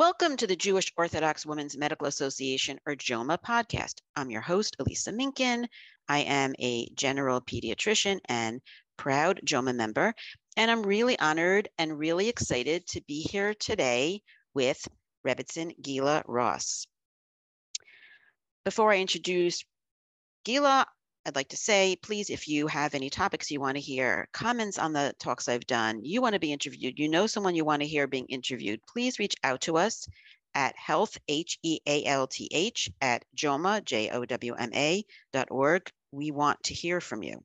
Welcome to the Jewish Orthodox Women's Medical Association, or JOWMA podcast. I'm your host, Elisa Minkin. I am a general pediatrician and proud JOWMA member, and I'm really honored and really excited to be here today with Rebbetzin Gila Ross. Before I introduce Gila, I'd like to say, please, if you have any topics you want to hear, comments on the talks I've done, you want to be interviewed, you know someone you want to hear being interviewed, please reach out to us at health, H-E-A-L-T-H, at jowma, J-O-W-M-A, dot org. We want to hear from you.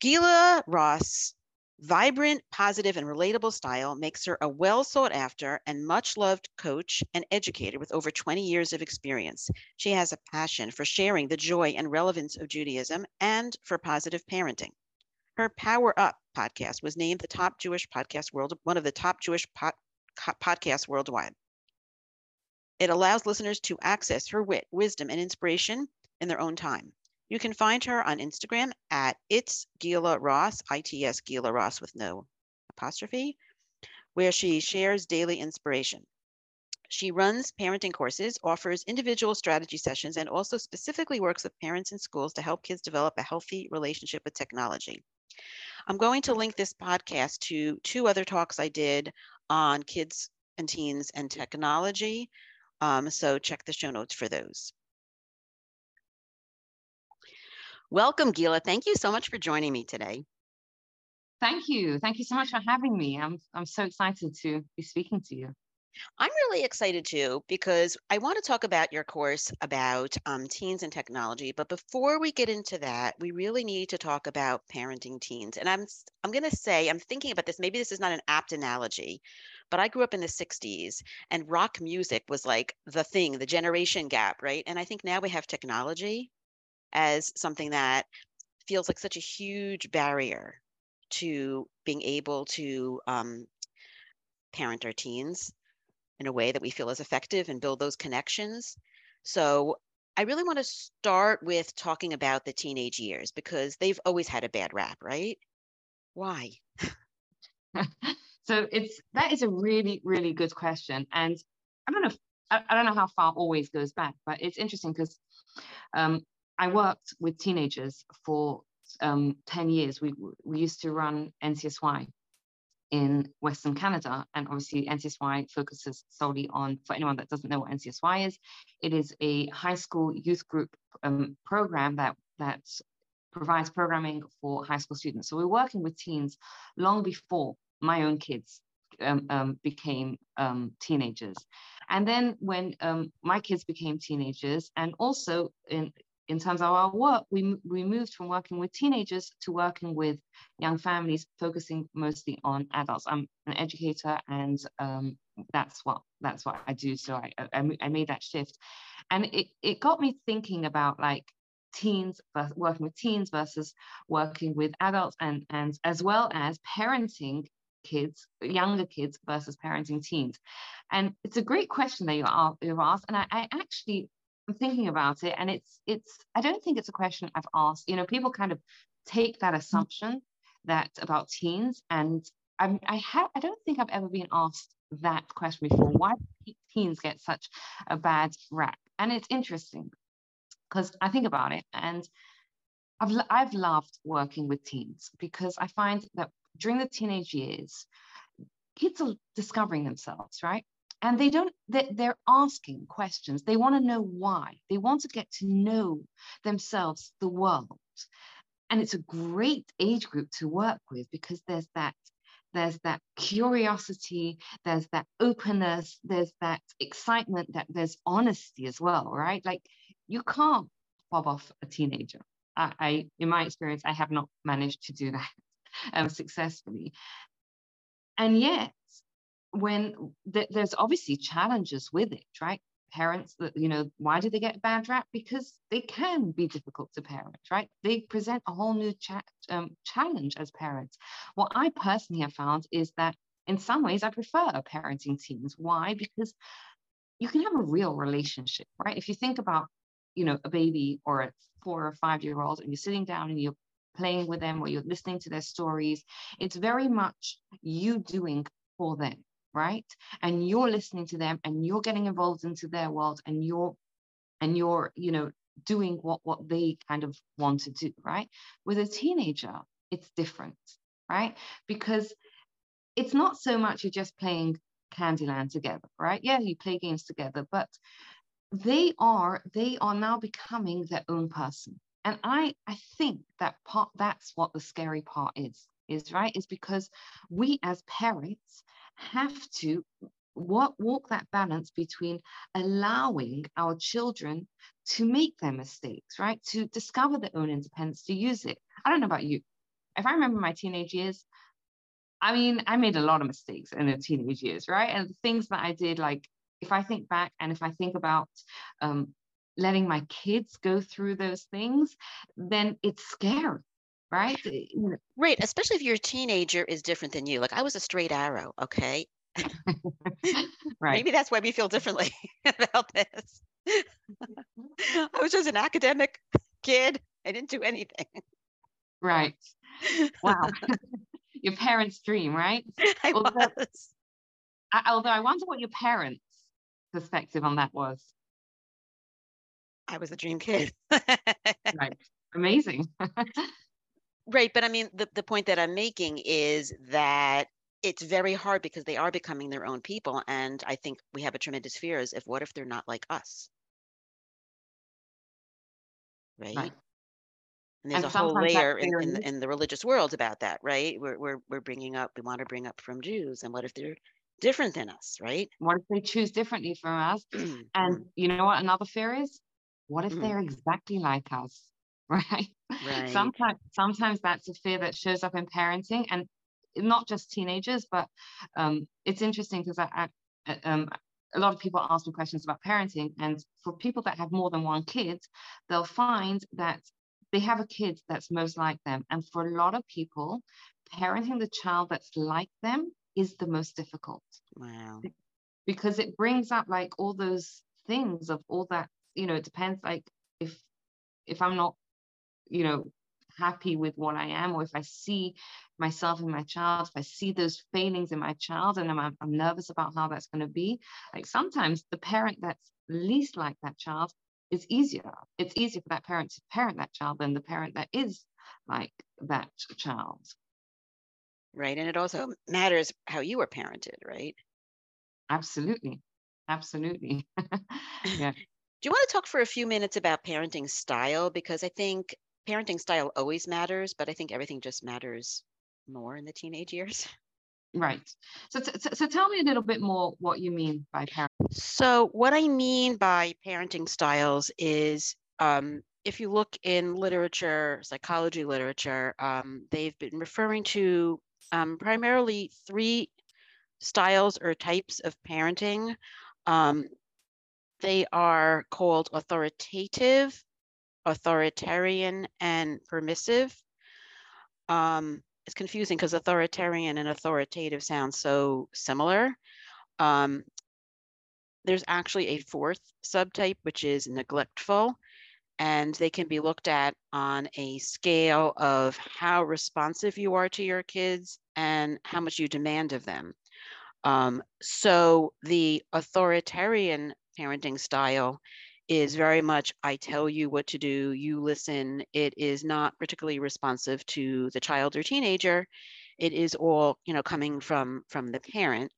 Gila Ross Vibrant, positive, and relatable style makes her a well sought after and much loved coach and educator with over 20 years of experience. She has a passion for sharing the joy and relevance of Judaism and for positive parenting. Her Power Up podcast was named the top Jewish podcast world, one of the top Jewish pod, podcasts worldwide. It allows listeners to access her wit, wisdom, and inspiration in their own time. You can find her on Instagram at It's Gila Ross, I-T-S Gila Ross with no apostrophe, where she shares daily inspiration. She runs parenting courses, offers individual strategy sessions, and also specifically works with parents and schools to help kids develop a healthy relationship with technology. I'm going to link this podcast to two other talks I did on kids and teens and technology. Um, so check the show notes for those. Welcome, Gila. Thank you so much for joining me today. Thank you. Thank you so much for having me. I'm, I'm so excited to be speaking to you. I'm really excited too because I want to talk about your course about um, teens and technology. But before we get into that, we really need to talk about parenting teens. And I'm I'm going to say I'm thinking about this. Maybe this is not an apt analogy, but I grew up in the '60s, and rock music was like the thing, the generation gap, right? And I think now we have technology, as something that feels like such a huge barrier to being able to um, parent our teens in a way that we feel is effective and build those connections. So I really want to start with talking about the teenage years because they've always had a bad rap, right? Why? so it's that is a really really good question, and I don't know. I, I don't know how far always goes back, but it's interesting because um, I worked with teenagers for um, 10 years. We, we used to run NCSY in Western Canada. And obviously, NCSY focuses solely on, for anyone that doesn't know what NCSY is, it is a high school youth group um, program that, that provides programming for high school students. So we're working with teens long before my own kids um, um, became um, teenagers. And then when um, my kids became teenagers, and also in in terms of our work, we, we moved from working with teenagers to working with young families, focusing mostly on adults. I'm an educator, and um, that's what that's what I do. So I, I, I made that shift, and it it got me thinking about like teens working with teens versus working with adults, and and as well as parenting kids, younger kids versus parenting teens. And it's a great question that you are, you've asked. And I, I actually I'm thinking about it, and it's it's. I don't think it's a question I've asked. You know, people kind of take that mm-hmm. assumption that about teens, and I'm, I have. I don't think I've ever been asked that question before. Why do teens get such a bad rap? And it's interesting because I think about it, and I've I've loved working with teens because I find that during the teenage years, kids are discovering themselves, right? And they don't they're asking questions. They want to know why. They want to get to know themselves the world. And it's a great age group to work with because there's that there's that curiosity there's that openness there's that excitement that there's honesty as well right? Like you can't fob off a teenager. I, I in my experience i have not managed to do that um, successfully. And yet when th- there's obviously challenges with it, right? Parents that, you know, why do they get bad rap? Because they can be difficult to parent, right? They present a whole new cha- um, challenge as parents. What I personally have found is that in some ways I prefer parenting teens. Why? Because you can have a real relationship, right? If you think about, you know, a baby or a four or five year old and you're sitting down and you're playing with them or you're listening to their stories, it's very much you doing for them, right? And you're listening to them and you're getting involved into their world and you're and you're, you know, doing what what they kind of want to do, right? With a teenager, it's different, right? Because it's not so much you're just playing Candyland together, right? Yeah, you play games together, but they are they are now becoming their own person. And I I think that part that's what the scary part is, is right? Is because we as parents have to walk, walk that balance between allowing our children to make their mistakes, right? To discover their own independence, to use it. I don't know about you. If I remember my teenage years, I mean, I made a lot of mistakes in the teenage years, right? And the things that I did, like if I think back and if I think about um, letting my kids go through those things, then it's scary, right? Right, especially if your teenager is different than you. Like I was a straight arrow, okay? right. Maybe that's why we feel differently about this. I was just an academic kid. I didn't do anything. Right. Wow your parents' dream, right? I although, was. I, although I wonder what your parents' perspective on that was. I was a dream kid. right. Amazing. Right. But I mean, the, the point that I'm making is that it's very hard because they are becoming their own people. And I think we have a tremendous fear is if what if they're not like us? Right. right. And there's and a whole layer in, in, in, the religious world about that, right? We're, we're, we're bringing up, we want to bring up frum Jews. And what if they're different than us, right? What if they choose differently from us? and you know what another fear is? What if mm. they're exactly like us? Right? right. Sometimes sometimes that's a fear that shows up in parenting and not just teenagers, but um, it's interesting because I, I um, a lot of people ask me questions about parenting and for people that have more than one kid they'll find that they have a kid that's most like them. And for a lot of people, parenting the child that's like them is the most difficult. Wow. Because it brings up like all those things of all that, you know, it depends like if if I'm not, you know, happy with what I am, or if I see myself in my child, if I see those failings in my child and I'm, I'm nervous about how that's going to be, like sometimes the parent that's least like that child is easier. It's easier for that parent to parent that child than the parent that is like that child. Right. And it also matters how you were parented, right? Absolutely. Absolutely. yeah. Do you want to talk for a few minutes about parenting style? Because I think parenting style always matters, but I think everything just matters more in the teenage years. Right. So, t- so tell me a little bit more what you mean by parent. So, what I mean by parenting styles is um, if you look in literature, psychology literature, um, they've been referring to um, primarily three styles or types of parenting. Um, they are called authoritative, authoritarian, and permissive. Um, it's confusing because authoritarian and authoritative sound so similar. Um, there's actually a fourth subtype, which is neglectful, and they can be looked at on a scale of how responsive you are to your kids and how much you demand of them. Um, so the authoritarian parenting style is very much I tell you what to do, you listen. It is not particularly responsive to the child or teenager. It is all you know coming from from the parent.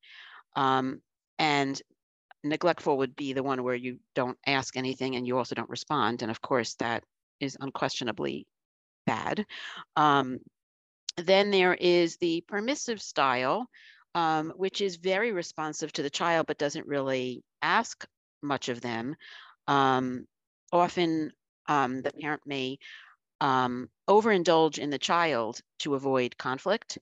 Um, and neglectful would be the one where you don't ask anything and you also don't respond. And of course, that is unquestionably bad. Um, then there is the permissive style, um, which is very responsive to the child but doesn't really ask much of them. Um, often um, the parent may um, overindulge in the child to avoid conflict.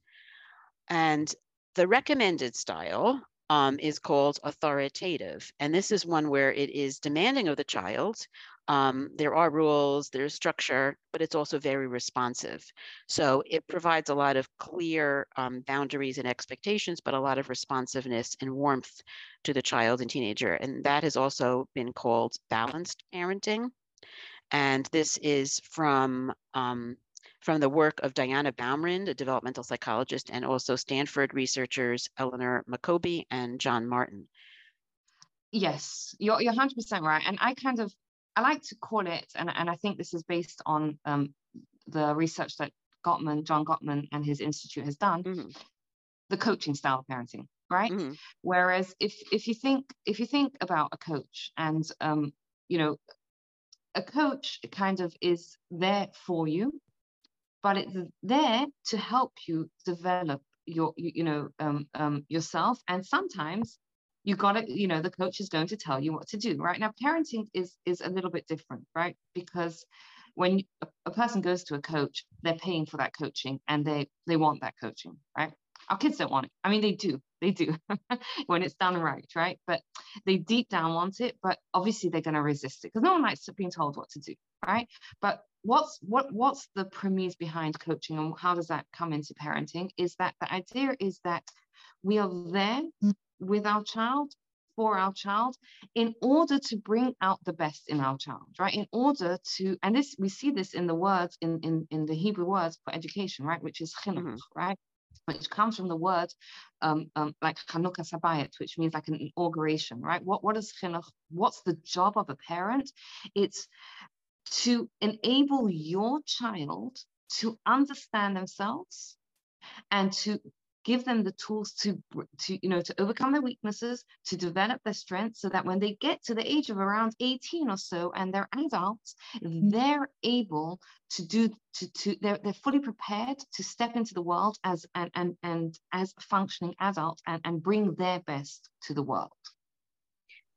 And the recommended style, um, is called authoritative. And this is one where it is demanding of the child. Um, there are rules, there's structure, but it's also very responsive. So it provides a lot of clear um, boundaries and expectations, but a lot of responsiveness and warmth to the child and teenager. And that has also been called balanced parenting. And this is from um, from the work of Diana Baumrind, a developmental psychologist, and also Stanford researchers Eleanor Maccoby and John Martin. Yes, you're, you're 100% right. And I kind of, I like to call it, and, and I think this is based on um, the research that Gottman, John Gottman and his institute has done, mm-hmm. the coaching style of parenting, right? Mm-hmm. Whereas if if you think if you think about a coach and um, you know, a coach kind of is there for you but it's there to help you develop your you, you know um, um, yourself and sometimes you got to you know the coach is going to tell you what to do. Right now parenting is is a little bit different right? Because when a, a person goes to a coach they're paying for that coaching and they they want that coaching right? Our kids don't want it. I mean they do. They do when it's done right right? But they deep down want it but obviously they're going to resist it because no one likes being told what to do right? But what's what what's the premise behind coaching and how does that come into parenting is that the idea is that we are there with our child for our child in order to bring out the best in our child right in order to and this we see this in the words in in, in the hebrew words for education right which is chinuch mm-hmm. right which comes from the word um, um, like Chanukas Habayit, which means like an inauguration, right? What, what is chinuch? What's the job of a parent? It's to enable your child to understand themselves and to give them the tools to to you know to overcome their weaknesses to develop their strengths so that when they get to the age of around 18 or so and they're adults mm-hmm. they're able to do to, to they're, they're fully prepared to step into the world as and and, and as a functioning adult and, and bring their best to the world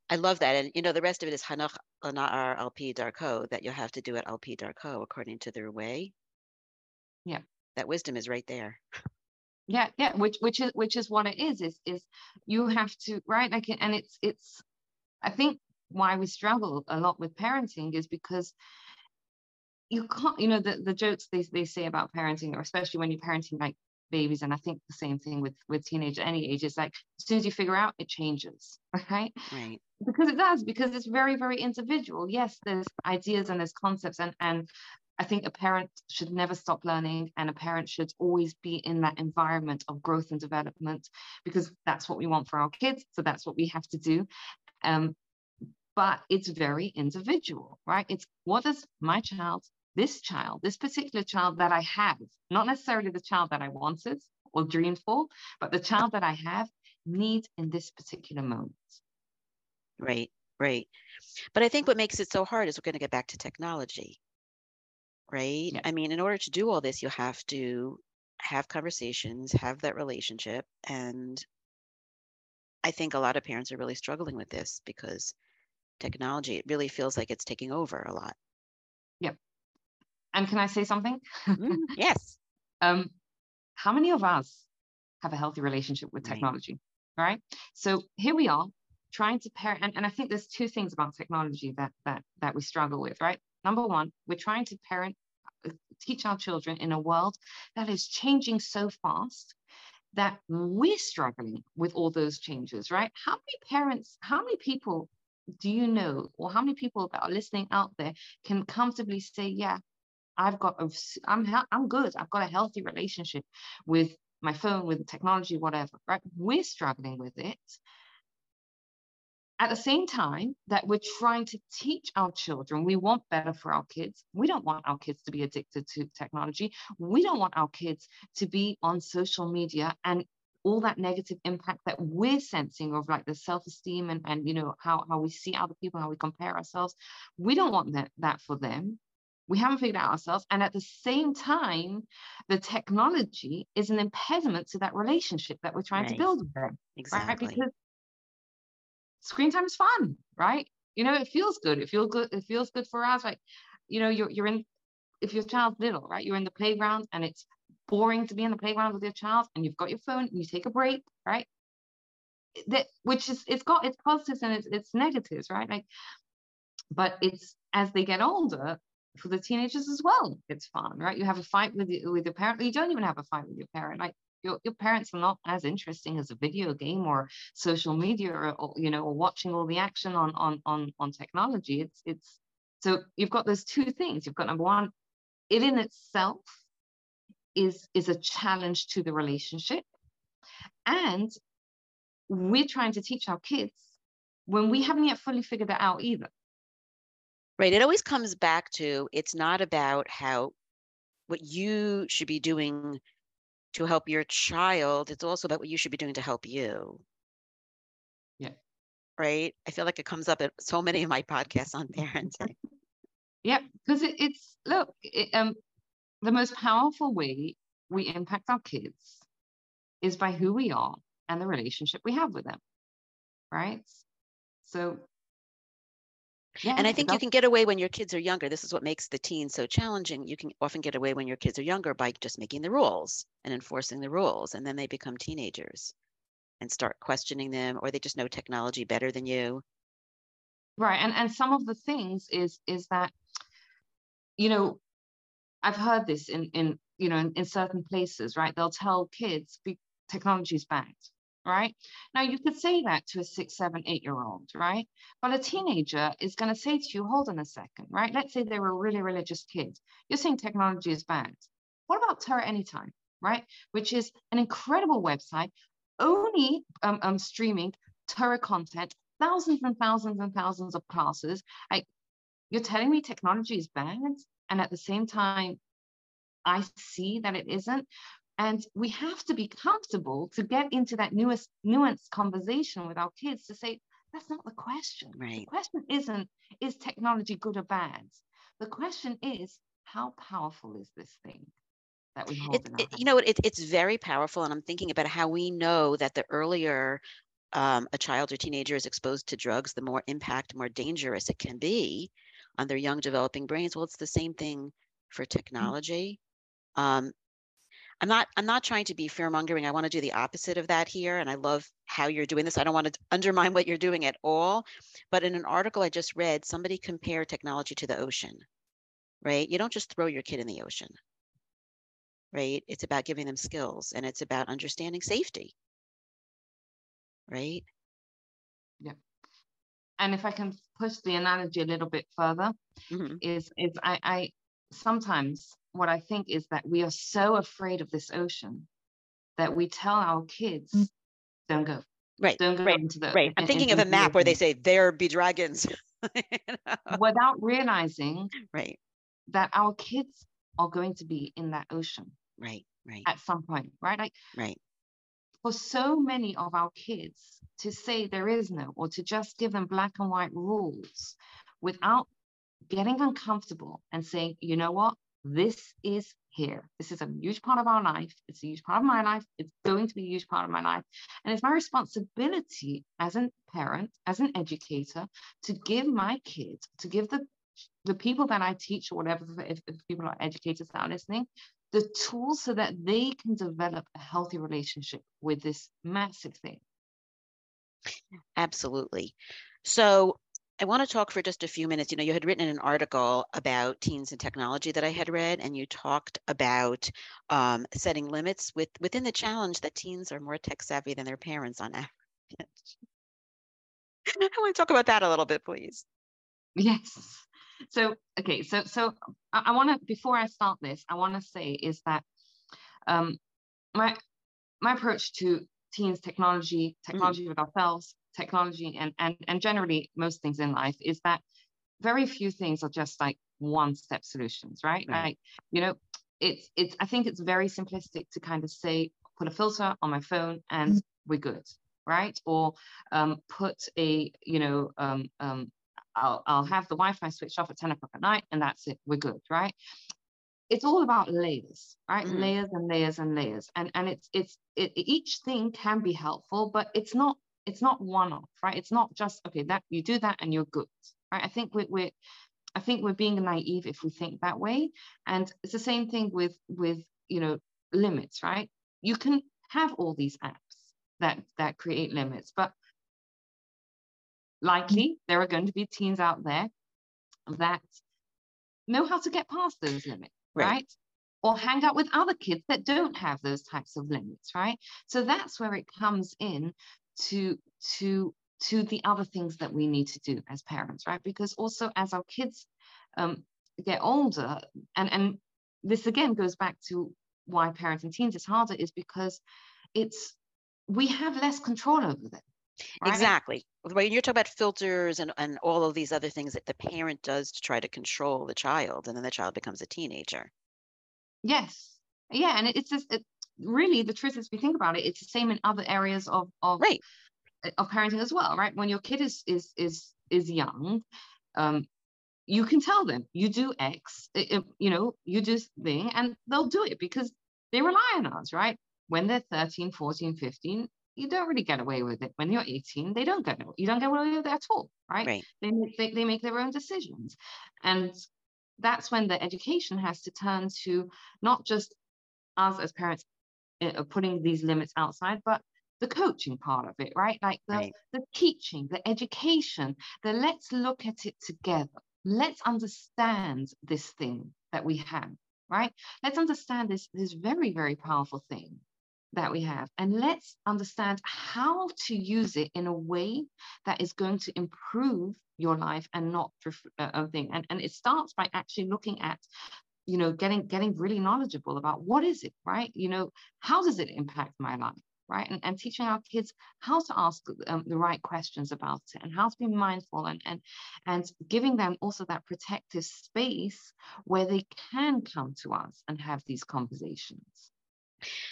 I love that. And you know, the rest of it is Hanach Lanar LP Darko that you'll have to do at al pi darko according to their way. Yeah. That wisdom is right there. Yeah, yeah, which which is which is what it is, is is you have to right like and it's it's I think why we struggle a lot with parenting is because you can't, you know, the, the jokes they, they say about parenting, or especially when you're parenting like babies and i think the same thing with with teenage any age is like as soon as you figure out it changes right right because it does because it's very very individual yes there's ideas and there's concepts and and I think a parent should never stop learning, and a parent should always be in that environment of growth and development because that's what we want for our kids. So that's what we have to do. Um, but it's very individual, right? It's what does my child this child, this particular child that I have, not necessarily the child that I wanted or dreamed for, but the child that I have needs in this particular moment. Right, right. But I think what makes it so hard is we're going to get back to technology, right? Yeah. I mean, in order to do all this, you have to have conversations, have that relationship. And I think a lot of parents are really struggling with this because technology, it really feels like it's taking over a lot. And can I say something? Mm, yes. um, how many of us have a healthy relationship with technology? Right. right? So here we are trying to parent, and, and I think there's two things about technology that that that we struggle with, right? Number one, we're trying to parent, uh, teach our children in a world that is changing so fast that we're struggling with all those changes, right? How many parents, how many people do you know, or how many people that are listening out there can comfortably say, yeah, I've got a, I'm I'm good. I've got a healthy relationship with my phone, with technology, whatever. Right? We're struggling with it. At the same time that we're trying to teach our children, we want better for our kids. We don't want our kids to be addicted to technology. We don't want our kids to be on social media and all that negative impact that we're sensing of like the self-esteem and, and you know how, how we see other people, how we compare ourselves. We don't want that, that for them we haven't figured out ourselves and at the same time the technology is an impediment to that relationship that we're trying right. to build with them exactly right? because screen time is fun right you know it feels good it feels good it feels good for us like you know you're, you're in if your child's little right you're in the playground and it's boring to be in the playground with your child and you've got your phone and you take a break right that which is it's got its positives and its, its negatives, right? Like, but it's as they get older, for the teenagers as well, it's fun, right? You have a fight with with your parent. You don't even have a fight with your parent. Like your, your parents are not as interesting as a video game or social media or, or you know or watching all the action on on on on technology. It's it's so you've got those two things. You've got number one, it in itself is is a challenge to the relationship, and we're trying to teach our kids when we haven't yet fully figured it out either. Right. It always comes back to it's not about how what you should be doing to help your child. It's also about what you should be doing to help you. Yeah. Right. I feel like it comes up at so many of my podcasts on parenting. yeah, because it, it's look, it, um, the most powerful way we impact our kids is by who we are and the relationship we have with them. Right. So yeah, and I think you can get away when your kids are younger. This is what makes the teen so challenging. You can often get away when your kids are younger by just making the rules and enforcing the rules. And then they become teenagers and start questioning them, or they just know technology better than you. Right. And and some of the things is is that, you know, I've heard this in in you know in, in certain places, right? They'll tell kids technology is bad right? Now, you could say that to a six, seven, eight year old, right? But a teenager is going to say to you, hold on a second, right? Let's say they were a really religious kid. You're saying technology is bad. What about Torah Anytime, right? Which is an incredible website, only um, um, streaming Torah content, thousands and thousands and thousands of classes. Like, you're telling me technology is bad? And at the same time, I see that it isn't. And we have to be comfortable to get into that newest nuanced conversation with our kids to say, that's not the question. Right. The question isn't, is technology good or bad? The question is, how powerful is this thing? That we hold it, it, you know, it, it's very powerful. And I'm thinking about how we know that the earlier um, a child or teenager is exposed to drugs, the more impact, more dangerous it can be on their young developing brains. Well, it's the same thing for mm. technology. Mm-hmm. Um, I'm not I'm not trying to be fear mongering. I want to do the opposite of that here. And I love how you're doing this. I don't want to undermine what you're doing at all. But in an article I just read, somebody compared technology to the ocean, right? You don't just throw your kid in the ocean, right? It's about giving them skills and it's about understanding safety. Right? Yeah. And if I can push the analogy a little bit further, mm-hmm. is is I, I sometimes what I think is that we are so afraid of this ocean that we tell our kids, mm. don't go. Right. Don't go right, into the right. I'm thinking of a map where they say there be dragons. you know? Without realizing right that our kids are going to be in that ocean. Right, right. At some point, right? Like right. For so many of our kids to say there is no, or to just give them black and white rules without getting uncomfortable and saying, you know what, this is here. This is a huge part of our life. It's a huge part of my life. It's going to be a huge part of my life. And it's my responsibility as a parent, as an educator, to give my kids, to give the the people that I teach or whatever, if, if people are educators that are listening, the tools so that they can develop a healthy relationship with this massive thing. Absolutely. So I want to talk for just a few minutes. You know, you had written an article about teens and technology that I had read, and you talked about um, setting limits with within the challenge that teens are more tech savvy than their parents on average. I want to talk about that a little bit, please. Yes. So, okay, so so I, I want to before I start this, I want to say is that um, my my approach to teens technology, mm. technology mm. with ourselves, technology and, and, and generally most things in life is that very few things are just like one step solutions, right? right? Like, you know, it's, it's, I think it's very simplistic to kind of say, put a filter on my phone and mm-hmm. we're good, right? Or um, put a, you know, um, um, I'll, I'll have the Wi-Fi switched off at 10 o'clock at night and that's it, we're good, right? It's all about layers, right? Mm. Layers and layers and layers. And, and it's, it's, it, each thing can be helpful, but it's not it's not one off, right? It's not just okay that you do that and you're good, right? I think we're, we're I think we're being naive if we think that way, and it's the same thing with with you know limits, right? You can have all these apps, that that create limits. But likely there are going to be teens out there that know how to get past those limits, right? right? Or hang out with other kids that don't have those types of limits, right? So that's where it comes in to to to the other things that we need to do as parents, right? Because also as our kids um, get older, and and this again goes back to why parents and teens is harder, is because it's we have less control over them. Right? Exactly. When you're talking about filters and, and all of these other things that the parent does to try to control the child, and then the child becomes a teenager. Yes. Yeah. And it's just it, really the truth is, if we think about it, it's the same in other areas of, of, right. of parenting as well, right? When your kid is is is is young, um, you can tell them you do X, it, you know, you do thing, and they'll do it because they rely on us, right? When they're 13, 14, 15, you don't really get away with it. When you're 18, they don't get you don't get away with it at all, right? right. They, they, they make their own decisions. And that's when the education has to turn to not just us as parents uh, putting these limits outside, but the coaching part of it, right? Like the, right. the teaching, the education, the let's look at it together. Let's understand this thing that we have, right? Let's understand this, this very, very powerful thing that we have and let's understand how to use it in a way that is going to improve your life and not for uh, a thing and, and it starts by actually looking at you know getting getting really knowledgeable about what is it right? You know how does it impact my life right? And, and teaching our kids how to ask um, the right questions about it and how to be mindful and and and giving them also that protective space where they can come to us and have these conversations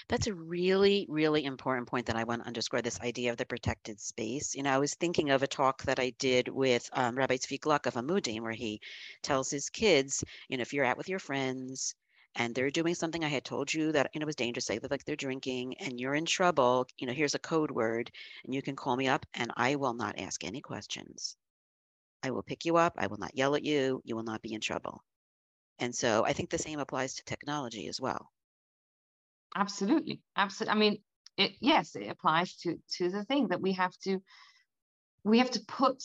that's a really, really important point that I want to underscore this idea of the protected space. You know, I was thinking of a talk that I did with um, Rabbi Tzvi Gluck of Amudim, where he tells his kids, you know, if you're out with your friends and they're doing something I had told you that, you know, was dangerous, say like they're drinking and you're in trouble, you know, here's a code word and you can call me up and I will not ask any questions. I will pick you up. I will not yell at you. You will not be in trouble. And so I think the same applies to technology as well. Absolutely. Absolutely. I mean, it, yes, it applies to, to the thing that we have to, we have to put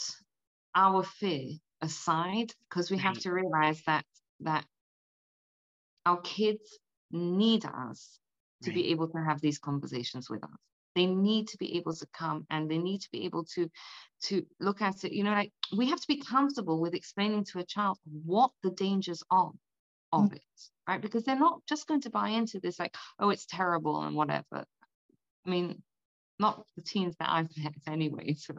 our fear aside because we have to realize that, that our kids need us to right. be able to have these conversations with us they need to be able to come and they need to be able to to look at it you know like we have to be comfortable with explaining to a child what the dangers are of mm. it right? Because they're not just going to buy into this, like, oh, it's terrible and whatever. I mean, not the teens that I've met anyway. So.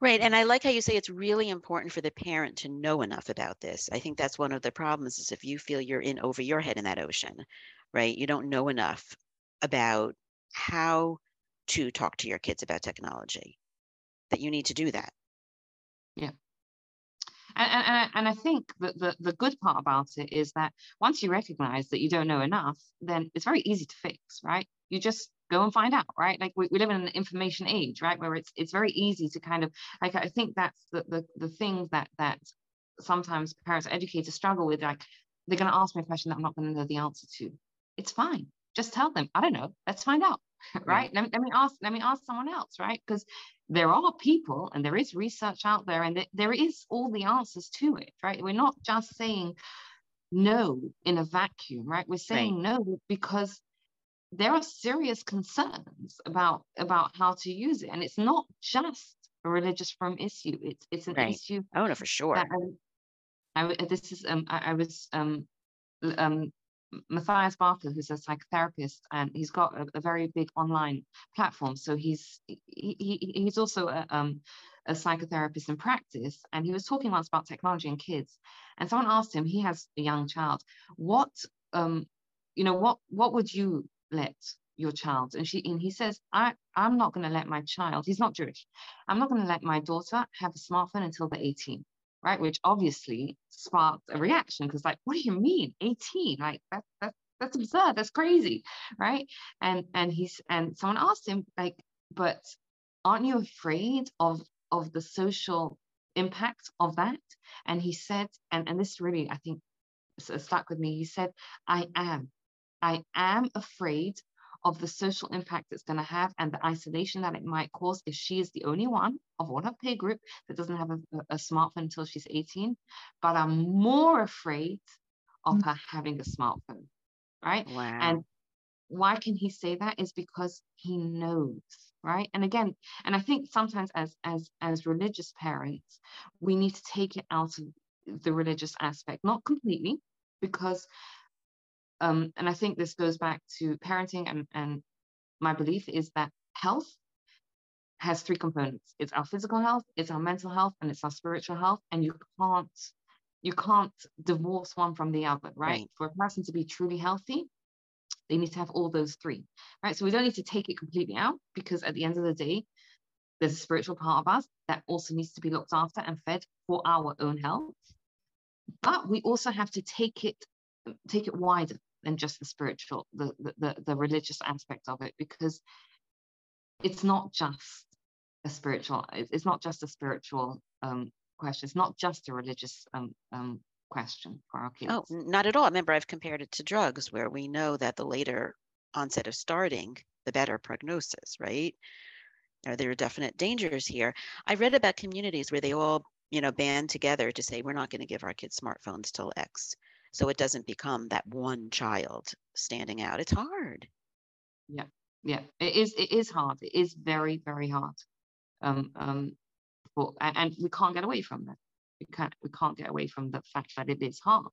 Right. And I like how you say it's really important for the parent to know enough about this. I think that's one of the problems is if you feel you're in over your head in that ocean, right? You don't know enough about how to talk to your kids about technology, that you need to do that. Yeah. And, and, and I think that the, the good part about it is that once you recognize that you don't know enough, then it's very easy to fix, right? You just go and find out, right? Like we, we live in an information age, right? Where it's it's very easy to kind of like I think that's the the, the thing that that sometimes parents educators struggle with, like they're gonna ask me a question that I'm not gonna know the answer to. It's fine. Just tell them, I don't know, let's find out. right? Let, me, let me ask, let me ask someone else, right? Because there are people and there is research out there and th- there is all the answers to it, right? We're not just saying no in a vacuum, right? We're saying right. no because there are serious concerns about about how to use it, and it's not just a religious frum issue. It's it's an right. issue. Oh no, for sure. I, I, this is um I, I was um um Matthias Barker, who's a psychotherapist, and he's got a, a very big online platform. So he's he, he, he's also a, um, a psychotherapist in practice. And he was talking once about technology and kids. And someone asked him, he has a young child, what um, you know, what what would you let your child? And she and he says, I I'm not going to let my child. He's not Jewish. I'm not going to let my daughter have a smartphone until they're 18 right? Which obviously sparked a reaction because, like, what do you mean 18? Like that, that that's absurd. That's crazy, right? And and he's and someone asked him like, but aren't you afraid of of the social impact of that? And he said, and and this really I think stuck with me. He said, I am, I am afraid of the social impact it's going to have and the isolation that it might cause if she is the only one of all her peer group that doesn't have a, a smartphone until she's 18, but I'm more afraid of mm. her having a smartphone, right? Wow. And why can he say that is because he knows right and again and i think sometimes as as as religious parents we need to take it out of the religious aspect not completely because um and i think this goes back to parenting and and my belief is that health has three components it's our physical health it's our mental health and it's our spiritual health and you can't you can't divorce one from the other right, right. for a person to be truly healthy they need to have all those three, right? So we don't need to take it completely out because at the end of the day, there's a spiritual part of us that also needs to be looked after and fed for our own health. But we also have to take it take it wider than just the spiritual, the the, the religious aspect of it, because it's not just a spiritual, it's not just a spiritual um, question. It's not just a religious um, um, question for our kids. Oh, not at all. Remember, I've compared it to drugs where we know that the later onset of starting, the better prognosis, right? Are there definite dangers here? I read about communities where they all, you know, band together to say we're not going to give our kids smartphones till X. So it doesn't become that one child standing out. It's hard. Yeah, yeah, it is. It is hard. It is very, very hard. Um, um, for, and we can't get away from that we can't we can't get away from the fact that it is hard.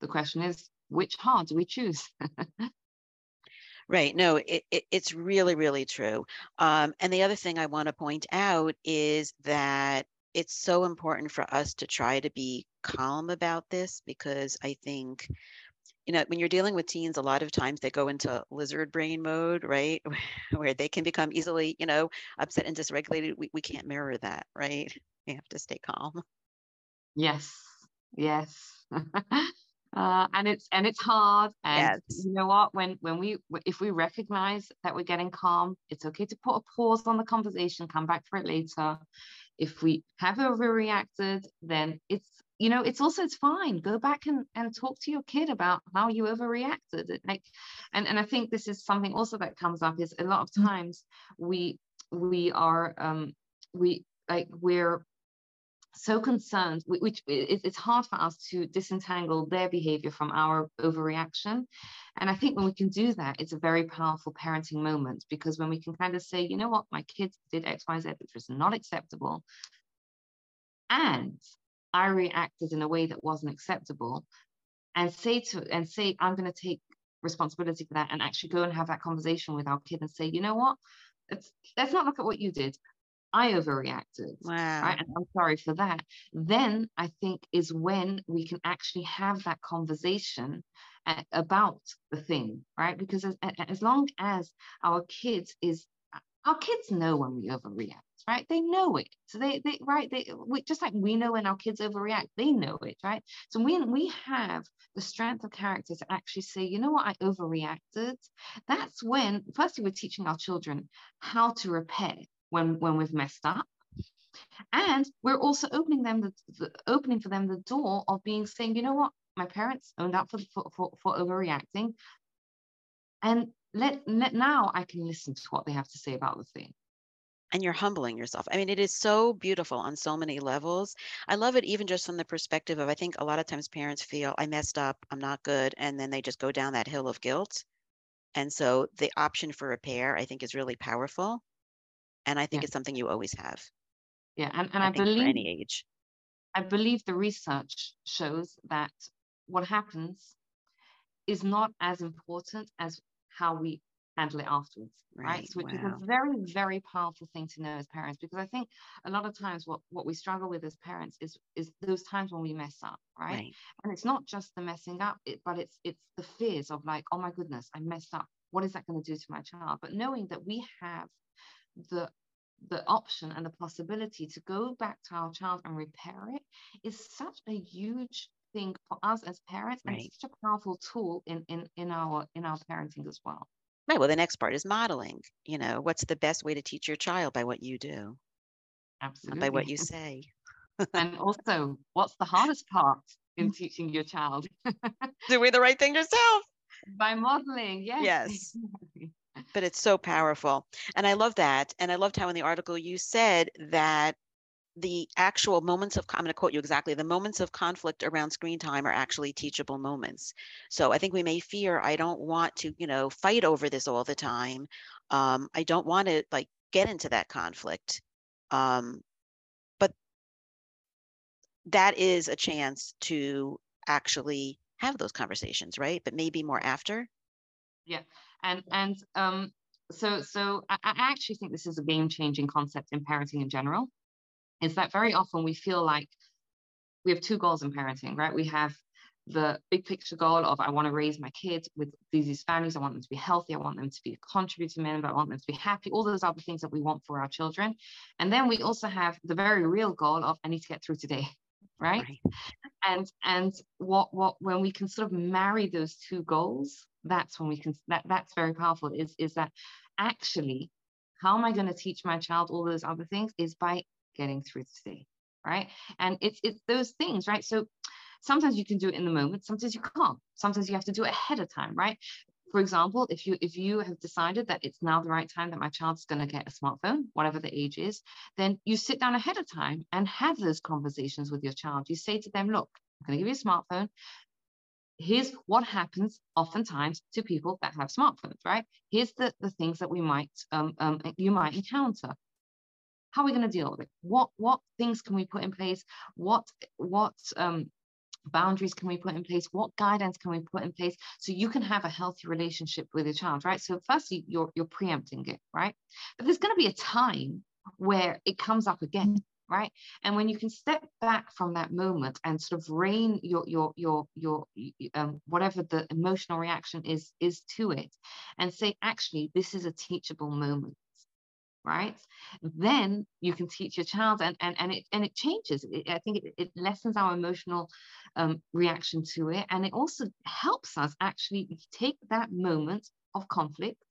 The question is, which hard do we choose? Right. No, it, it, it's really, really true. Um, and the other thing I want to point out is that it's so important for us to try to be calm about this because I think, you know, when you're dealing with teens, a lot of times they go into lizard brain mode, right? Where they can become easily, you know, upset and dysregulated. We, we can't mirror that, right? We have to stay calm. Yes, yes. uh, and it's and it's hard. And yes. you know what? When when we if we recognize that we're getting calm, it's okay to put a pause on the conversation, come back for it later. If we have overreacted, then it's you know it's also it's fine go back and, and talk to your kid about how you overreacted like and and i think this is something also that comes up is a lot of mm. times we we are um we like we're so concerned, which it's hard for us to disentangle their behavior from our overreaction. And I think when we can do that, it's a very powerful parenting moment because when we can kind of say, you know what, my kids did X, Y, Z, which was not acceptable. And I reacted in a way that wasn't acceptable. And say to and say, I'm going to take responsibility for that and actually go and have that conversation with our kid and say, you know what? Let's, let's not look at what you did. I overreacted. Wow. Right? And I'm sorry for that. Then I think is when we can actually have that conversation about the thing, right? Because as, as long as our kids is uh, our kids know when we overreact, right? They know it. So they, they right, they we, just like we know when our kids overreact, they know it, right? So when we have the strength of character to actually say, you know what, I overreacted. That's when, firstly, we're teaching our children how to repair when when we've messed up and we're also opening them the, the, opening for them the door of being saying you know what my parents owned up for, for, for, for overreacting and let, let now i can listen to what they have to say about the thing and you're humbling yourself. I mean, it is so beautiful on so many levels. I love it even just from the perspective of I think a lot of times parents feel I messed up, I'm not good, and then they just go down that hill of guilt. And so the option for repair, I think, is really powerful and I think yeah. it's something you always have. Yeah, and, and I, I believe any age. I believe the research shows that what happens is not as important as how we handle it afterwards, right? right? So, which wow. is a very, very powerful thing to know as parents, because I think a lot of times what, what we struggle with as parents is is those times when we mess up, right? right. And it's not just the messing up, it, but it's it's the fears of like, oh my goodness, I messed up. What is that going to do to my child? But knowing that we have the the option and the possibility to go back to our child and repair it is such a huge thing for us as parents right. and such a powerful tool in, in in our in our parenting as well. Right well the next part is modeling you know what's the best way to teach your child by what you do? Absolutely by what you say. And also what's the hardest part in teaching your child? Doing the right thing yourself. By modeling yes yes but it's so powerful. And I love that. And I loved how in the article you said that the actual moments of, I'm going to quote you exactly, the moments of conflict around screen time are actually teachable moments. So I think we may fear, I don't want to, you know, fight over this all the time. Um, I don't want to like get into that conflict. Um, but that is a chance to actually have those conversations, right? But maybe more after. Yeah, and and um, so so I, I actually think this is a game changing concept in parenting in general. Is that very often we feel like we have two goals in parenting, right? We have the big picture goal of I want to raise my kids with these these families. I want them to be healthy. I want them to be a contributing member. I want them to be happy. All those other things that we want for our children. And then we also have the very real goal of I need to get through today right? right? And and what what when we can sort of marry those two goals, that's when we can that that's very powerful. Is is that actually how am I going to teach my child all those other things? Is by getting through today, right? And it's it's those things, right? So sometimes you can do it in the moment sometimes you can't sometimes you have to do it ahead of time right for example, if you if you have decided that it's now the right time that my child's going to get a smartphone, whatever the age is, then you sit down ahead of time and have those conversations with your child. You say to them, "Look, I'm going to give you a smartphone. Here's what happens oftentimes to people that have smartphones, right? Here's the the things that we might um, um you might encounter. How are we going to deal with it? What what things can we put in place? What what um boundaries can we put in place what guidance can we put in place so you can have a healthy relationship with your child right so firstly you're you're preempting it right but there's going to be a time where it comes up again right? And when you can step back from that moment and sort of rein your your your your um, whatever the emotional reaction is is to it and say actually this is a teachable moment right? Then you can teach your child and and, and it and it changes. It, i think it, it lessens our emotional um, reaction to it and it also helps us actually take that moment of conflict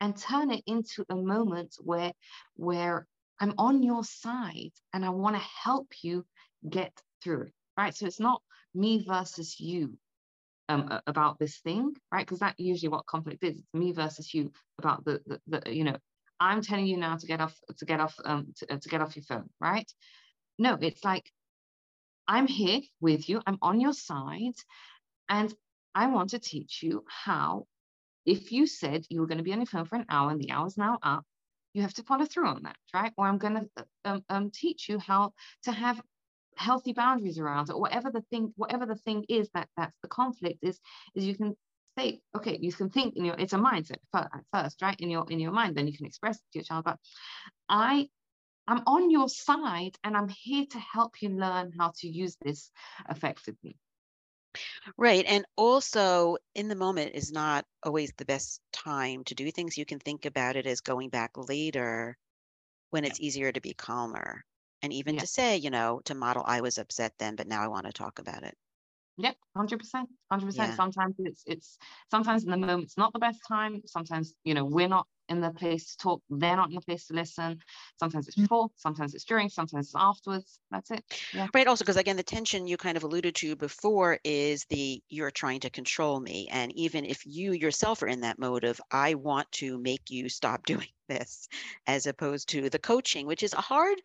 and turn it into a moment where where i'm on your side and i want to help you get through it right so it's not me versus you um, about this thing, right? Because that usually what conflict is. It's me versus you about the, the, the, you know, I'm telling you now to get off to get off um, to, uh, to get off your phone, right? No, it's like I'm here with you. I'm on your side, and I want to teach you how. If you said you were going to be on your phone for an hour and the hour's now up, you have to follow through on that, right? Or I'm going to uh, um, um, teach you how to have healthy boundaries around it, or whatever the thing, whatever the thing is that that's the conflict is, is you can say, okay, you can think in your, it's a mindset at first, right? In your, in your mind, then you can express it to your child, but I, I'm on your side and I'm here to help you learn how to use this effectively. Right. And also, in the moment is not always the best time to do things. You can think about it as going back later when it's easier to be calmer. And even yeah. to say, you know, to model, I was upset then, but now I want to talk about it. Yep, hundred percent, hundred percent. Sometimes it's it's sometimes in the moment it's not the best time. Sometimes you know we're not in the place to talk. They're not in the place to listen. Sometimes it's mm. before. Sometimes it's during. Sometimes it's afterwards. That's it. Yeah. Right. Also, because again, the tension you kind of alluded to before is the you're trying to control me, and even if you yourself are in that mode of I want to make you stop doing this, as opposed to the coaching, which is a hard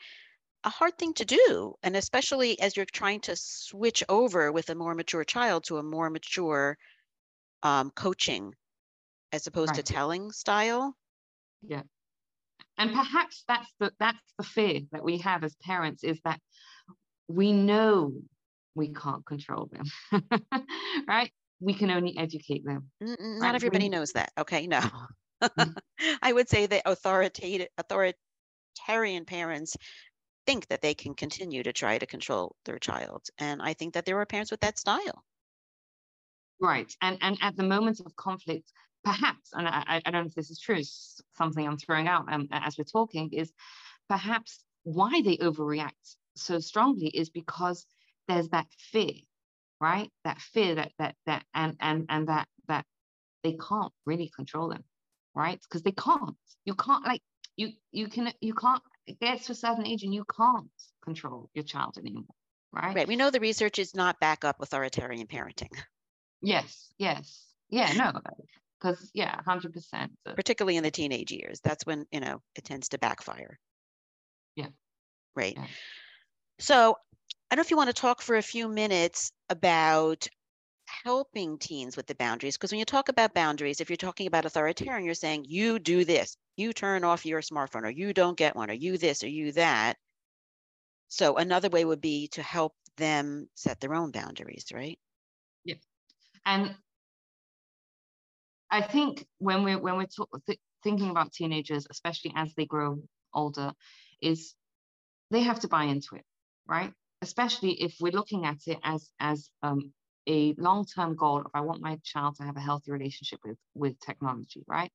a hard thing to do. And especially as you're trying to switch over with a more mature child to a more mature um, coaching as opposed right. to telling style. Yeah. And perhaps that's the that's the fear that we have as parents is that we know we can't control them. right? We can only educate them. Not everybody we, knows that. Okay, no. Mm-hmm. I would say that authoritative authoritarian parents think that they can continue to try to control their child. And I think that there are parents with that style. Right. And and at the moment of conflict, perhaps, and I, I don't know if this is true, something I'm throwing out um, as we're talking is perhaps why they overreact so strongly is because there's that fear, right? That fear that that that and and and that that they can't really control them, right? Because they can't. You can't like you you can you can't it gets to a certain age and you can't control your child anymore, right? Right. We know the research is not back up authoritarian parenting. Yes, yes. Yeah, no. Because yeah 100% particularly in the teenage years that's when you know it tends to backfire. Yeah. Right. Yeah. so i don't know if you want to talk for a few minutes about helping teens with the boundaries because when you talk about boundaries if you're talking about authoritarian you're saying you do this. You turn off your smartphone or you don't get one or you this or you that. So another way would be to help them set their own boundaries right? Yeah. And I think when we're when we're talk, th- thinking about teenagers, especially as they grow older, is they have to buy into it, right? Especially if we're looking at it as as um, a long-term goal. If I want my child to have a healthy relationship with with technology, right?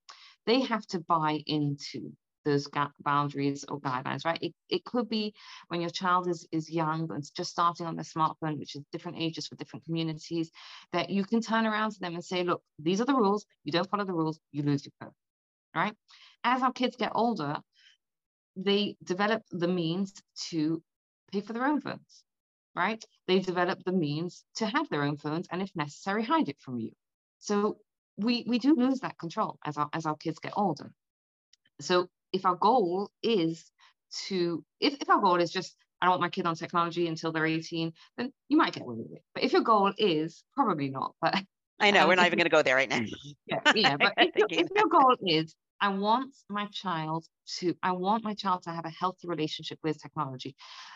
They have to buy into those boundaries or guidelines, right? It, it could be when your child is, is young and just starting on the smartphone, which is different ages for different communities, that you can turn around to them and say, look, these are the rules. You don't follow the rules, you lose your phone, right? As our kids get older, they develop the means to pay for their own phones, right? They develop the means to have their own phones and if necessary, hide it from you. So we, we do lose that control as our, as our kids get older. So if our goal is to, if, if our goal is just, I don't want my kid on technology until they're 18, then you might get away with it. But if your goal is, probably not, but I know um, we're not even going to go there right now. yeah, yeah. But if, your, if your goal is, I want my child to, I want my child to have a healthy relationship with technology.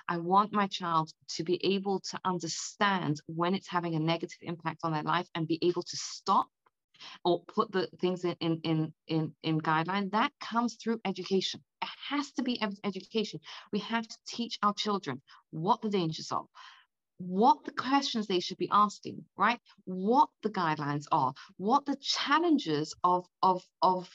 I want my child to be able to understand when it's having a negative impact on their life and be able to stop or put the things in in in in, in guideline that comes through education. It has to be education. We have to teach our children what the dangers are what the questions they should be asking right? What the guidelines are what the challenges of of of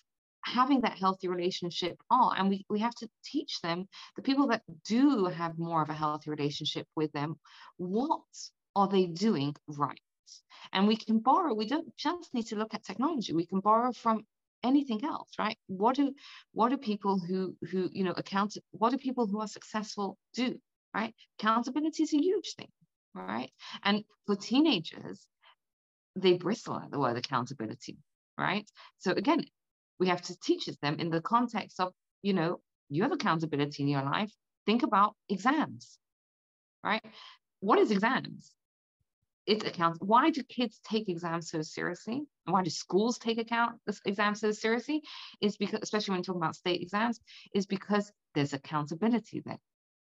having that healthy relationship are. And we, we have to teach them the people that do have more of a healthy relationship with them what are they doing right and we can borrow, we don't just need to look at technology, we can borrow from anything else, right? What do what do people who who you know account what do people who are successful do, right? Accountability is a huge thing, right? And for teenagers, they bristle at the word accountability, right? So again, we have to teach them in the context of, you know, you have accountability in your life. Think about exams, right? What is exams? It's accounts. Why do kids take exams so seriously? And why do schools take account exams so seriously? Is because, especially when talking about state exams, is because there's accountability there,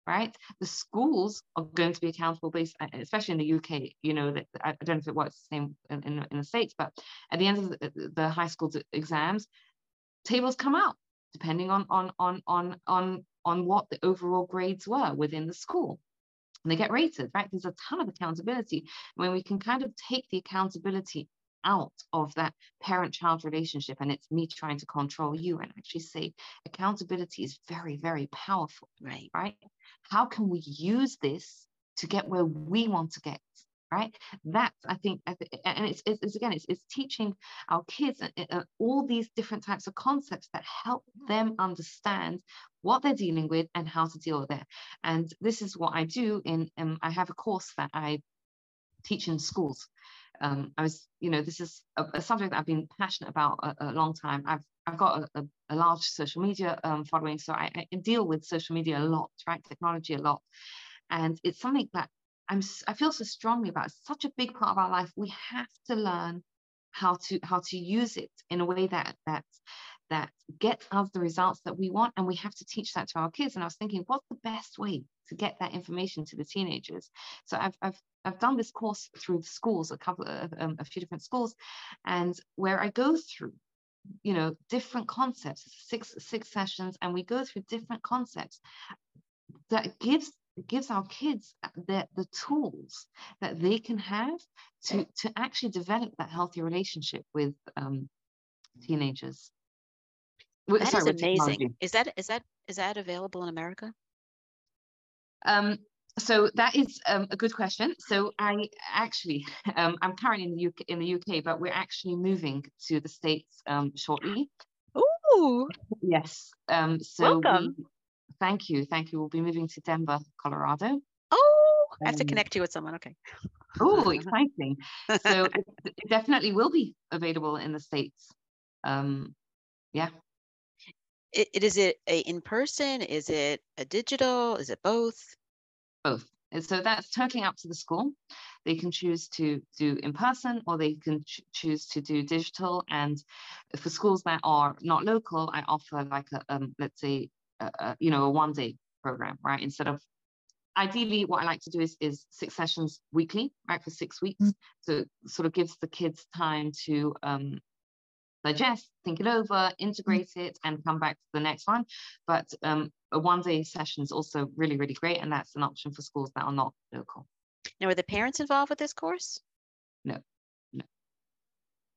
right? The schools are going to be accountable based, uh, especially in the UK. You know that I don't know if it works the same in, in, in the states, but at the end of the, the high school exams, tables come out depending on on on on on on what the overall grades were within the school and they get rated, right? There's a ton of accountability. When we can kind of take the accountability out of that parent child relationship and it's me trying to control you and actually say accountability is very very powerful right. right? How can we use this to get where we want to get right? That's i think and it's, it's, it's again it's, it's teaching our kids uh, uh, all these different types of concepts that help them understand what they're dealing with and how to deal with it and this is what i do in um, i have a course that i teach in schools um, i was you know this is a, a, subject that i've been passionate about a, a long time i've I've got a, a large social media um, following, so I, I deal with social media a lot, right? Technology a lot, and it's something that I'm I feel so strongly about. It's such a big part of our life. We have to learn how to how to use it in a way that that that get us the results that we want, and we have to teach that to our kids. And I was thinking, what's the best way to get that information to the teenagers? So I've I've I've done this course through schools, a couple of um, a few different schools, and where I go through you know different concepts six six sessions and we go through different concepts that gives gives our kids the, the tools that they can have to, to actually develop that healthy relationship with um, teenagers. That Sorry, is amazing. Is that is that is that available in America? Um, so that is um, a good question. So I actually, um, I'm currently in the UK, in the UK, but we're actually moving to the states um, shortly. Ooh. Yes. Um, so Welcome. We, Thank you. Thank you. We'll be moving to Denver, Colorado. Oh, I have to um, connect you with someone. Okay. Oh, exciting. So it, it, definitely will be available in the States. um, yeah. It, it is it a in person? Is it a digital? Is it both? Both. And so that's totally up to the school. They can choose to do in person or they can ch- choose to do digital. And for schools that are not local, I offer like a, um, let's say, a, a, you know, a one day program, right? Instead of ideally what I like to do is, is six sessions weekly, right, for six weeks. Mm. So it sort of gives the kids time to um, digest, think it over, integrate it, and come back to the next one. But um, a one day session is also really, really great. And that's an option for schools that are not local. Now, are the parents involved with this course? No, no.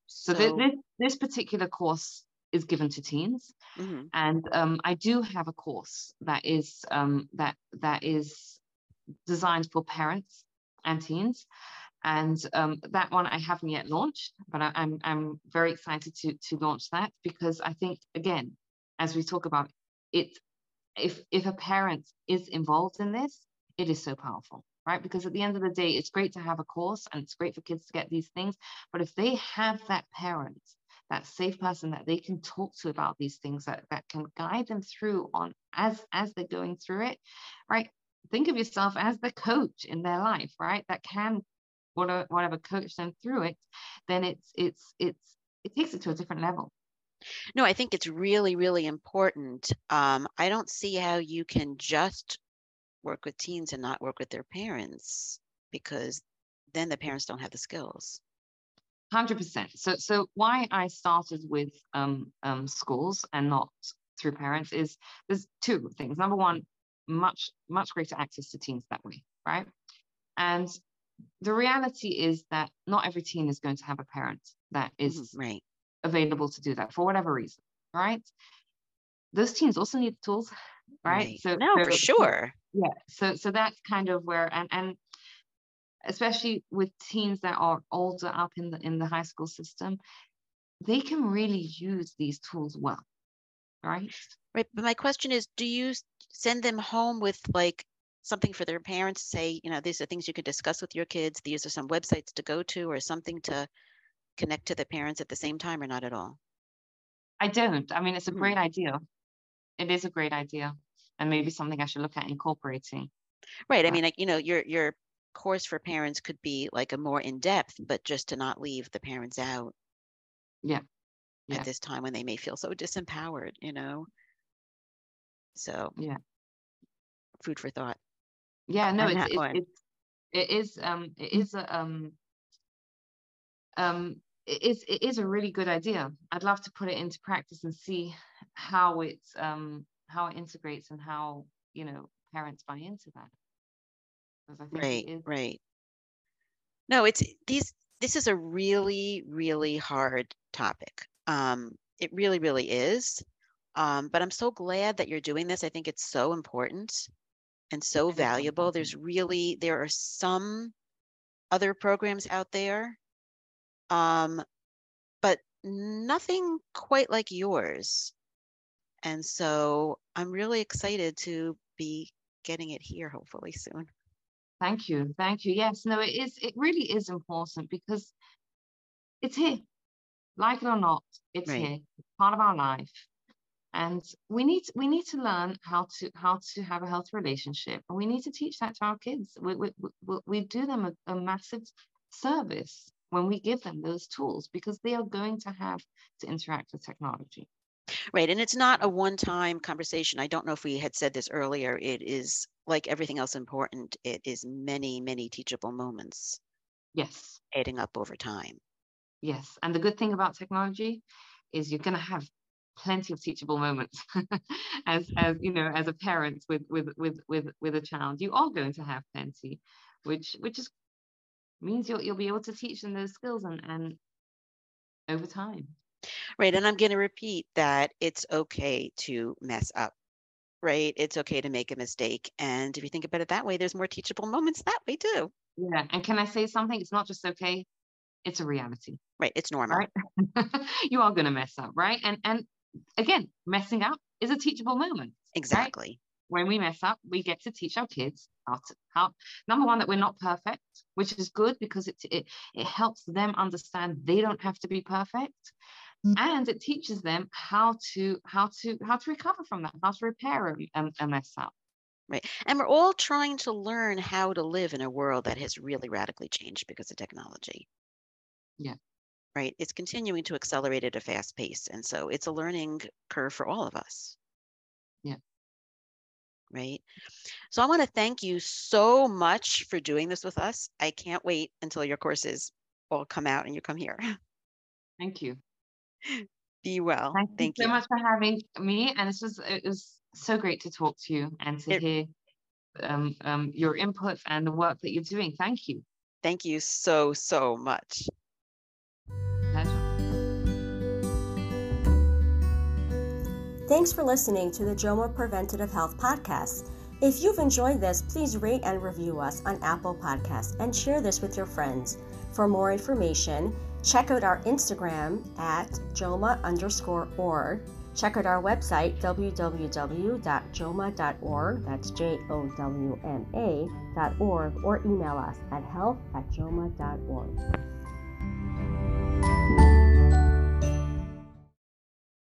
So, so this, this, this particular course is given to teens, mm-hmm. and um, I do have a course that is um, that that is designed for parents and teens, and um, that one I haven't yet launched, but I, I'm I'm very excited to to launch that because I think again, as we talk about it, if if a parent is involved in this, it is so powerful right? Because at the end of the day, it's great to have a course and it's great for kids to get these things. But if they have that parent, that safe person that they can talk to about these things that, that can guide them through on as as they're going through it, right? Think of yourself as the coach in their life, right? That can whatever, whatever coach them through it, then it's it's it's it takes it to a different level. No, I think it's really, really important. Um, I don't see how you can just work with teens and not work with their parents because then the parents don't have the skills. Hundred percent. So, so why I started with um, um, schools and not through parents is there's two things. Number one, much much greater access to teens that way, right? And the reality is that not every teen is going to have a parent that is mm-hmm, right. available to do that for whatever reason, right? Those teens also need tools, right? right. So no, so, for sure yeah so so that's kind of where and and especially with teens that are older up in the in the high school system they can really use these tools well right right but my question is do you send them home with like something for their parents say you know these are things you can discuss with your kids these are some websites to go to or something to connect to the parents at the same time or not at all i don't i mean it's a great mm-hmm. idea it is a great idea and maybe something I should look at incorporating. Right. I mean, like, you know, your your course for parents could be like a more in depth, but just to not leave the parents out. Yeah. yeah. At this time when they may feel so disempowered, you know. So yeah. Food for thought. Yeah, no, it's, it's, it's it is um it is a um um it is it is a really good idea. I'd love to put it into practice and see how it's um how it integrates and how you know parents buy into that. Right right. No it's these this is a really really hard topic. Um it really really is. Um but i'm so glad that you're doing this. I think it's so important and so valuable there's really there are some other programs out there um but nothing quite like yours and so I'm really excited to be getting it here hopefully soon. Thank you. Thank you. Yes, no, it is, it really is important because it's here. Like it or not, it's right. here. It's part of our life. And we need we need to learn how to how to have a healthy relationship, and we need to teach that to our kids. We we, we, we do them a, a massive service when we give them those tools because they are going to have to interact with technology. Right. And it's not a one time conversation. I don't know if we had said this earlier. It is like everything else important, it is many, many teachable moments. Yes. Adding up over time. Yes. And the good thing about technology is you're going to have plenty of teachable moments as as you know as a parent with with with with with a child you are going to have plenty which which is means you'll you'll be able to teach them those skills and and over time Right. And I'm going to repeat that it's okay to mess up, right? It's okay to make a mistake. And if you think about it that way, there's more teachable moments that way too. Yeah. And can I say something? It's not just okay, it's a reality. Right. It's normal. Right. you are going to mess up. Right. And, and again, messing up is a teachable moment. Exactly. Right? When we mess up, we get to teach our kids how to how number one that we're not perfect, which is good because it it, it helps them understand they don't have to be perfect mm. and it teaches them how to how to how to recover from that, how to repair a, a mess up. Right. And we're all trying to learn how to live in a world that has really radically changed because of technology. Yeah. Right. It's continuing to accelerate at a fast pace. And so it's a learning curve for all of us. Yeah. Right. So I want to thank you so much for doing this with us. I can't wait until your courses all come out and you come here. Thank you. Be well. Thank, thank you so you. much for having me. And it's just, it was so great to talk to you and to it, hear um, um, your input and the work that you're doing. Thank you. Thank you so, so much. Thanks for listening to the JOWMA Preventative Health Podcast. If you've enjoyed this, please rate and review us on Apple Podcasts and share this with your friends. For more information, check out our Instagram at jowma underscore org Check out our website, www.jowma.org, that's J O W M A, dot org, or email us at health at jowma.org.